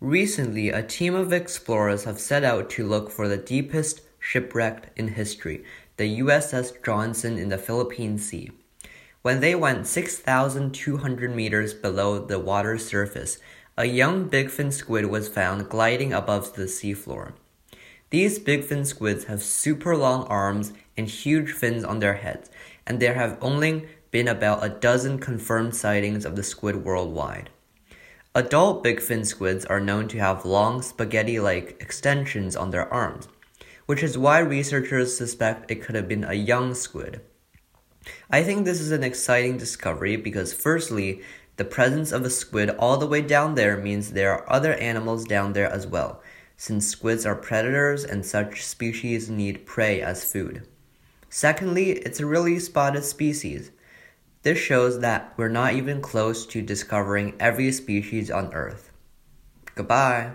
Recently, a team of explorers have set out to look for the deepest shipwreck in history, the USS Johnston in the Philippine Sea. When they went 6,200 meters below the water's surface, a young bigfin squid was found gliding above the seafloor. These bigfin squids have super long arms and huge fins on their heads, and there have only been about a dozen confirmed sightings of the squid worldwide. Adult bigfin squids are known to have long spaghetti like extensions on their arms, which is why researchers suspect it could have been a young squid. I think this is an exciting discovery because, firstly, the presence of a squid all the way down there means there are other animals down there as well, since squids are predators and such species need prey as food. Secondly, it's a really spotted species. This shows that we're not even close to discovering every species on Earth. Goodbye.